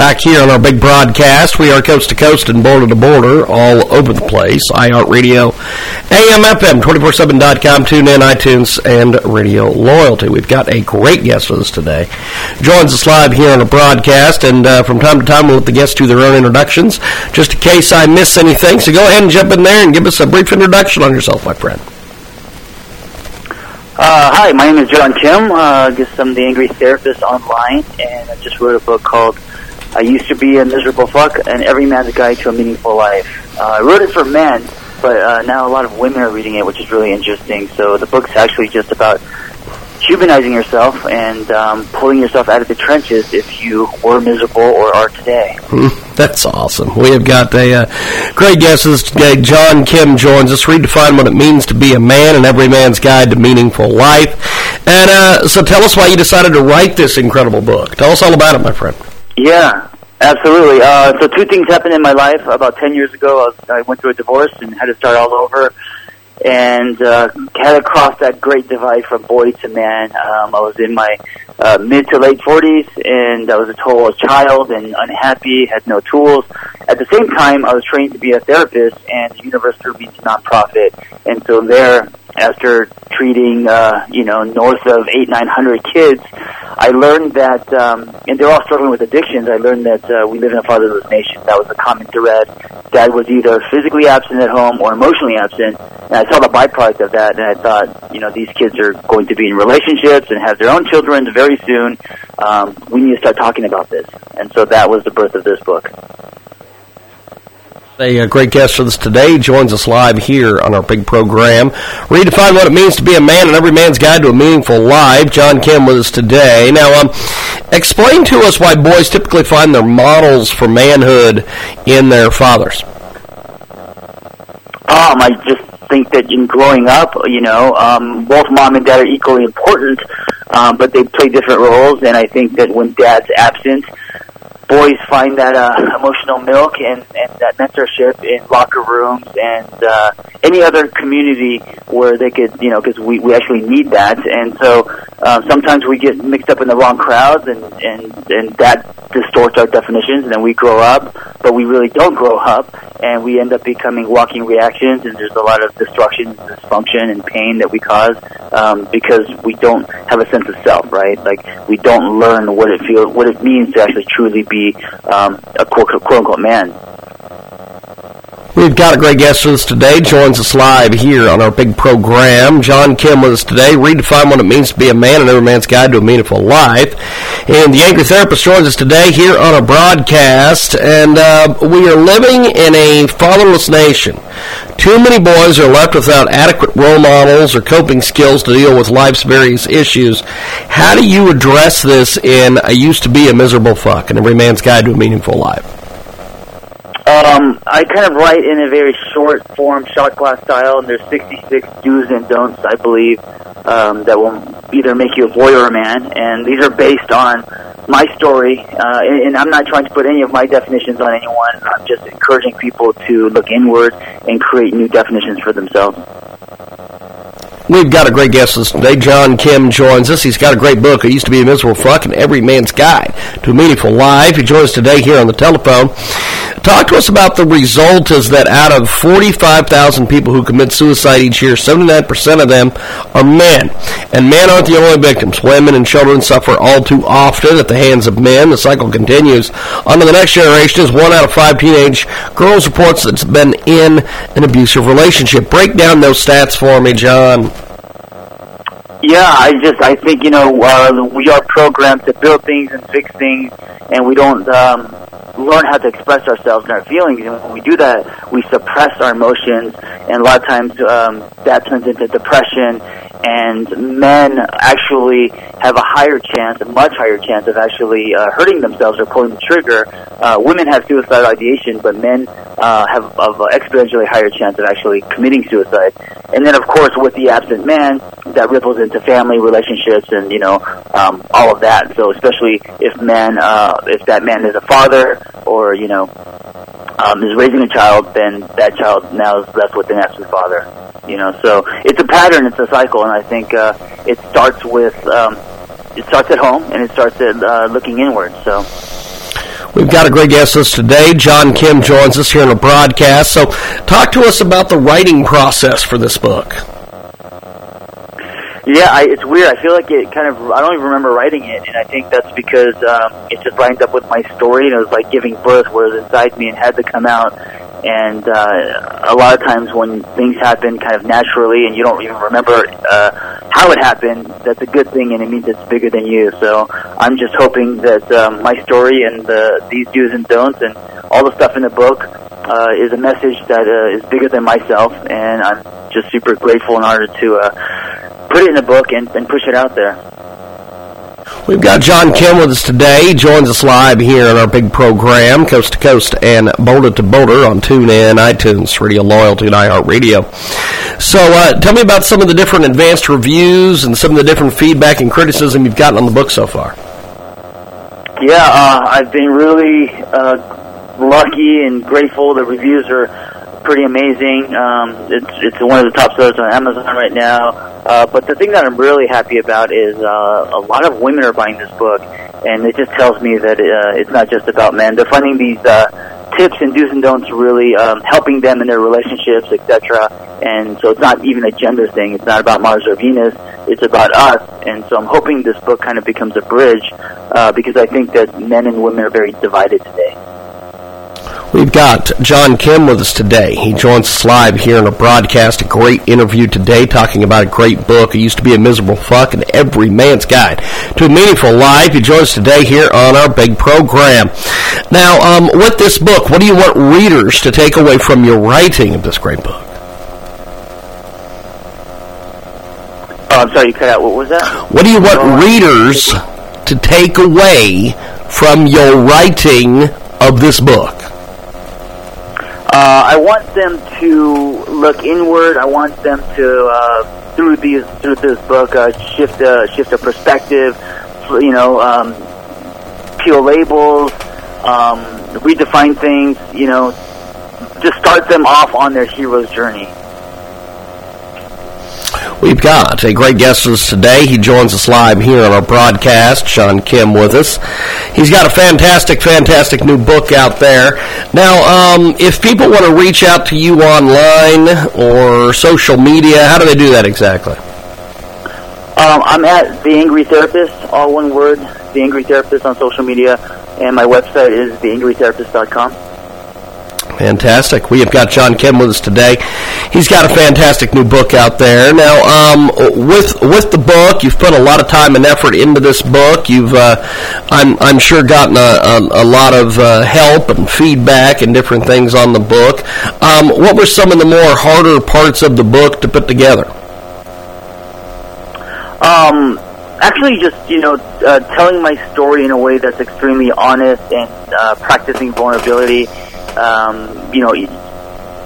Back here on our big broadcast, we are coast to coast and border to border, all over the place. iHeartRadio, AM, FM, 247.com, tune in, iTunes, and Radio Loyalty. We've got a great guest with us today. Joins us live here on a broadcast, and uh, from time to time we'll let the guests do their own introductions, just in case I miss anything. So go ahead and jump in there and give us a brief introduction on yourself, my friend. Uh, hi, my name is John Kim. Uh, I guess I'm the Angry Therapist online, and I just wrote a book called I used to be a miserable fuck, and every man's guide to a meaningful life. Uh, I wrote it for men, but uh, now a lot of women are reading it, which is really interesting. So the book's actually just about humanizing yourself and um, pulling yourself out of the trenches if you were miserable or are today. That's awesome. We have got a uh, great guest today. John Kim joins us. Redefine what it means to be a man and every man's guide to meaningful life. And uh, so tell us why you decided to write this incredible book. Tell us all about it, my friend. Yeah, absolutely. Uh, so two things happened in my life. About 10 years ago, I, was, I went through a divorce and had to start all over and uh, had to cross that great divide from boy to man. Um, I was in my uh, mid to late 40s, and I was a total child and unhappy, had no tools. At the same time, I was trained to be a therapist, and the universe threw me to nonprofit. And so there, after treating, uh, you know, north of eight, nine hundred kids, I learned that, um, and they're all struggling with addictions. I learned that uh, we live in a fatherless nation. That was a common thread. Dad was either physically absent at home or emotionally absent, and I saw the byproduct of that. And I thought, you know, these kids are going to be in relationships and have their own children very soon. Um, we need to start talking about this, and so that was the birth of this book. A great guest for us today joins us live here on our big program. Redefine what it means to be a man and every man's guide to a meaningful life. John Kim with us today. Now, um, explain to us why boys typically find their models for manhood in their fathers. Um, I just think that in growing up, you know, um, both mom and dad are equally important, um, but they play different roles. And I think that when dad's absent, boys find that uh, emotional milk and, and that mentorship in locker rooms and uh, any other community where they could, you know, because we, we actually need that. And so uh, sometimes we get mixed up in the wrong crowds and, and, and that distorts our definitions and then we grow up, but we really don't grow up and we end up becoming walking reactions and there's a lot of destruction dysfunction and pain that we cause um, because we don't have a sense of self, right? Like we don't learn what it feels, what it means to actually truly be um, a quote, quote unquote man. We've got a great guest with us today. Joins us live here on our big program. John Kim with us today. Redefine what it means to be a man and every man's guide to a meaningful life. And the Angry Therapist joins us today here on a broadcast. And uh, we are living in a fatherless nation. Too many boys are left without adequate role models or coping skills to deal with life's various issues. How do you address this in I used to be a miserable fuck and every man's guide to a meaningful life? Um, I kind of write in a very short form, shot glass style, and there's 66 do's and don'ts, I believe, um, that will either make you a boy or a man, and these are based on my story, uh, and, and I'm not trying to put any of my definitions on anyone. I'm just encouraging people to look inward and create new definitions for themselves. We've got a great guest today. John Kim joins us. He's got a great book. It used to be a miserable fuck and every man's guide to a meaningful life. He joins us today here on the telephone. Talk to us about the result is that out of 45,000 people who commit suicide each year, 79% of them are men. And men aren't the only victims. Women and children suffer all too often at the hands of men. The cycle continues. On to the next generation is one out of five teenage girls reports that's been in an abusive relationship. Break down those stats for me, John. Yeah, I just I think you know uh, we are programmed to build things and fix things, and we don't um, learn how to express ourselves and our feelings. And when we do that, we suppress our emotions, and a lot of times um, that turns into depression. And men actually have a higher chance, a much higher chance of actually uh, hurting themselves or pulling the trigger. Uh, women have suicidal ideation, but men uh, have an exponentially higher chance of actually committing suicide. And then, of course, with the absent man, that ripples into family relationships and you know um, all of that. So, especially if man, uh, if that man is a father or you know um, is raising a child, then that child now is left with an absent father. You know, so it's a pattern, it's a cycle, and I think uh, it starts with um, it starts at home and it starts at uh, looking inward. So. We've got a great guest list today. John Kim joins us here on a broadcast. So, talk to us about the writing process for this book. Yeah, I, it's weird. I feel like it kind of. I don't even remember writing it, and I think that's because um, it just lined up with my story, and it was like giving birth, was inside me and had to come out. And uh, a lot of times when things happen kind of naturally, and you don't even remember uh, how it happened, that's a good thing, and it means it's bigger than you. So I'm just hoping that um, my story and the, these do's and don'ts, and all the stuff in the book, uh, is a message that uh, is bigger than myself, and I'm just super grateful and honored to uh, put it in a book and, and push it out there. We've got John Kim with us today. He joins us live here on our big program, Coast to Coast and Boulder to Boulder on TuneIn, iTunes, Radio Loyalty, and iHeartRadio. So uh, tell me about some of the different advanced reviews and some of the different feedback and criticism you've gotten on the book so far. Yeah, uh, I've been really uh, lucky and grateful. The reviews are pretty amazing. Um, it's it's one of the top sellers on Amazon right now. Uh, but the thing that I'm really happy about is uh, a lot of women are buying this book, and it just tells me that uh, it's not just about men. They're finding these uh, tips and do's and don'ts really um, helping them in their relationships, etc. And so it's not even a gender thing. It's not about Mars or Venus. It's about us. And so I'm hoping this book kind of becomes a bridge uh, because I think that men and women are very divided today. We've got John Kim with us today. He joins us live here in a broadcast, a great interview today talking about a great book. He used to be a miserable fuck and every man's guide to a meaningful life. He joins us today here on our big program. Now, um, with this book, what do you want readers to take away from your writing of this great book? Oh, I'm sorry, you cut out. What was that? What do you want readers to take away from your writing of this book? Uh, I want them to look inward. I want them to, uh, through these through this book, uh, shift a shift a perspective. You know, um, peel labels, um, redefine things. You know, just start them off on their hero's journey. We've got a great guest with us today. He joins us live here on our broadcast. Sean Kim with us. He's got a fantastic, fantastic new book out there. Now, um, if people want to reach out to you online or social media, how do they do that exactly? Um, I'm at The Angry Therapist, all one word, The Angry Therapist on social media, and my website is theangrytherapist.com. Fantastic. We have got John Kim with us today. He's got a fantastic new book out there. Now, um, with with the book, you've put a lot of time and effort into this book. You've, uh, I'm I'm sure, gotten a, a, a lot of uh, help and feedback and different things on the book. Um, what were some of the more harder parts of the book to put together? Um, actually, just you know, uh, telling my story in a way that's extremely honest and uh, practicing vulnerability um, you know,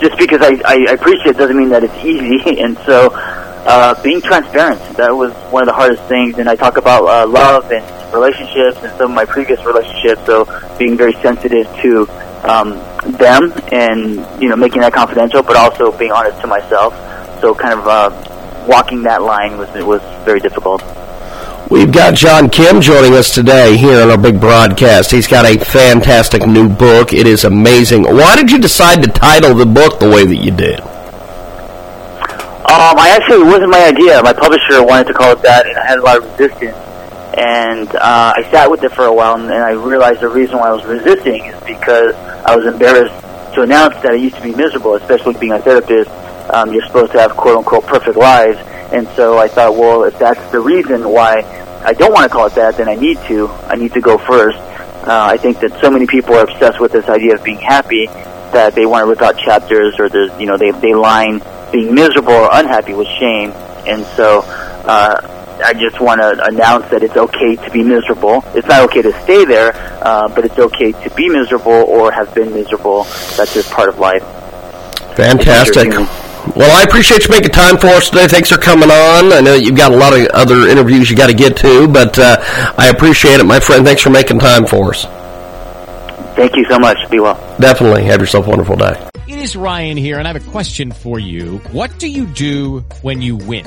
just because I, I appreciate it doesn't mean that it's easy. And so, uh, being transparent, that was one of the hardest things. And I talk about uh, love and relationships and some of my previous relationships. So being very sensitive to um, them and, you know, making that confidential, but also being honest to myself. So kind of uh, walking that line was, was very difficult. We've got John Kim joining us today here on our big broadcast. He's got a fantastic new book. It is amazing. Why did you decide to title the book the way that you did? Um, I actually, it wasn't my idea. My publisher wanted to call it that, and I had a lot of resistance. And uh, I sat with it for a while, and, and I realized the reason why I was resisting is because I was embarrassed to announce that I used to be miserable, especially being a therapist. Um, you're supposed to have quote unquote perfect lives. And so I thought, well, if that's the reason why I don't want to call it that, then I need to. I need to go first. Uh, I think that so many people are obsessed with this idea of being happy that they want to rip out chapters or there's, you know, they, they line being miserable or unhappy with shame. And so, uh, I just want to announce that it's okay to be miserable. It's not okay to stay there, uh, but it's okay to be miserable or have been miserable. That's just part of life. Fantastic. Well, I appreciate you making time for us today. Thanks for coming on. I know you've got a lot of other interviews you got to get to, but uh, I appreciate it, my friend. Thanks for making time for us. Thank you so much. Be well. Definitely. Have yourself a wonderful day. It is Ryan here, and I have a question for you. What do you do when you win?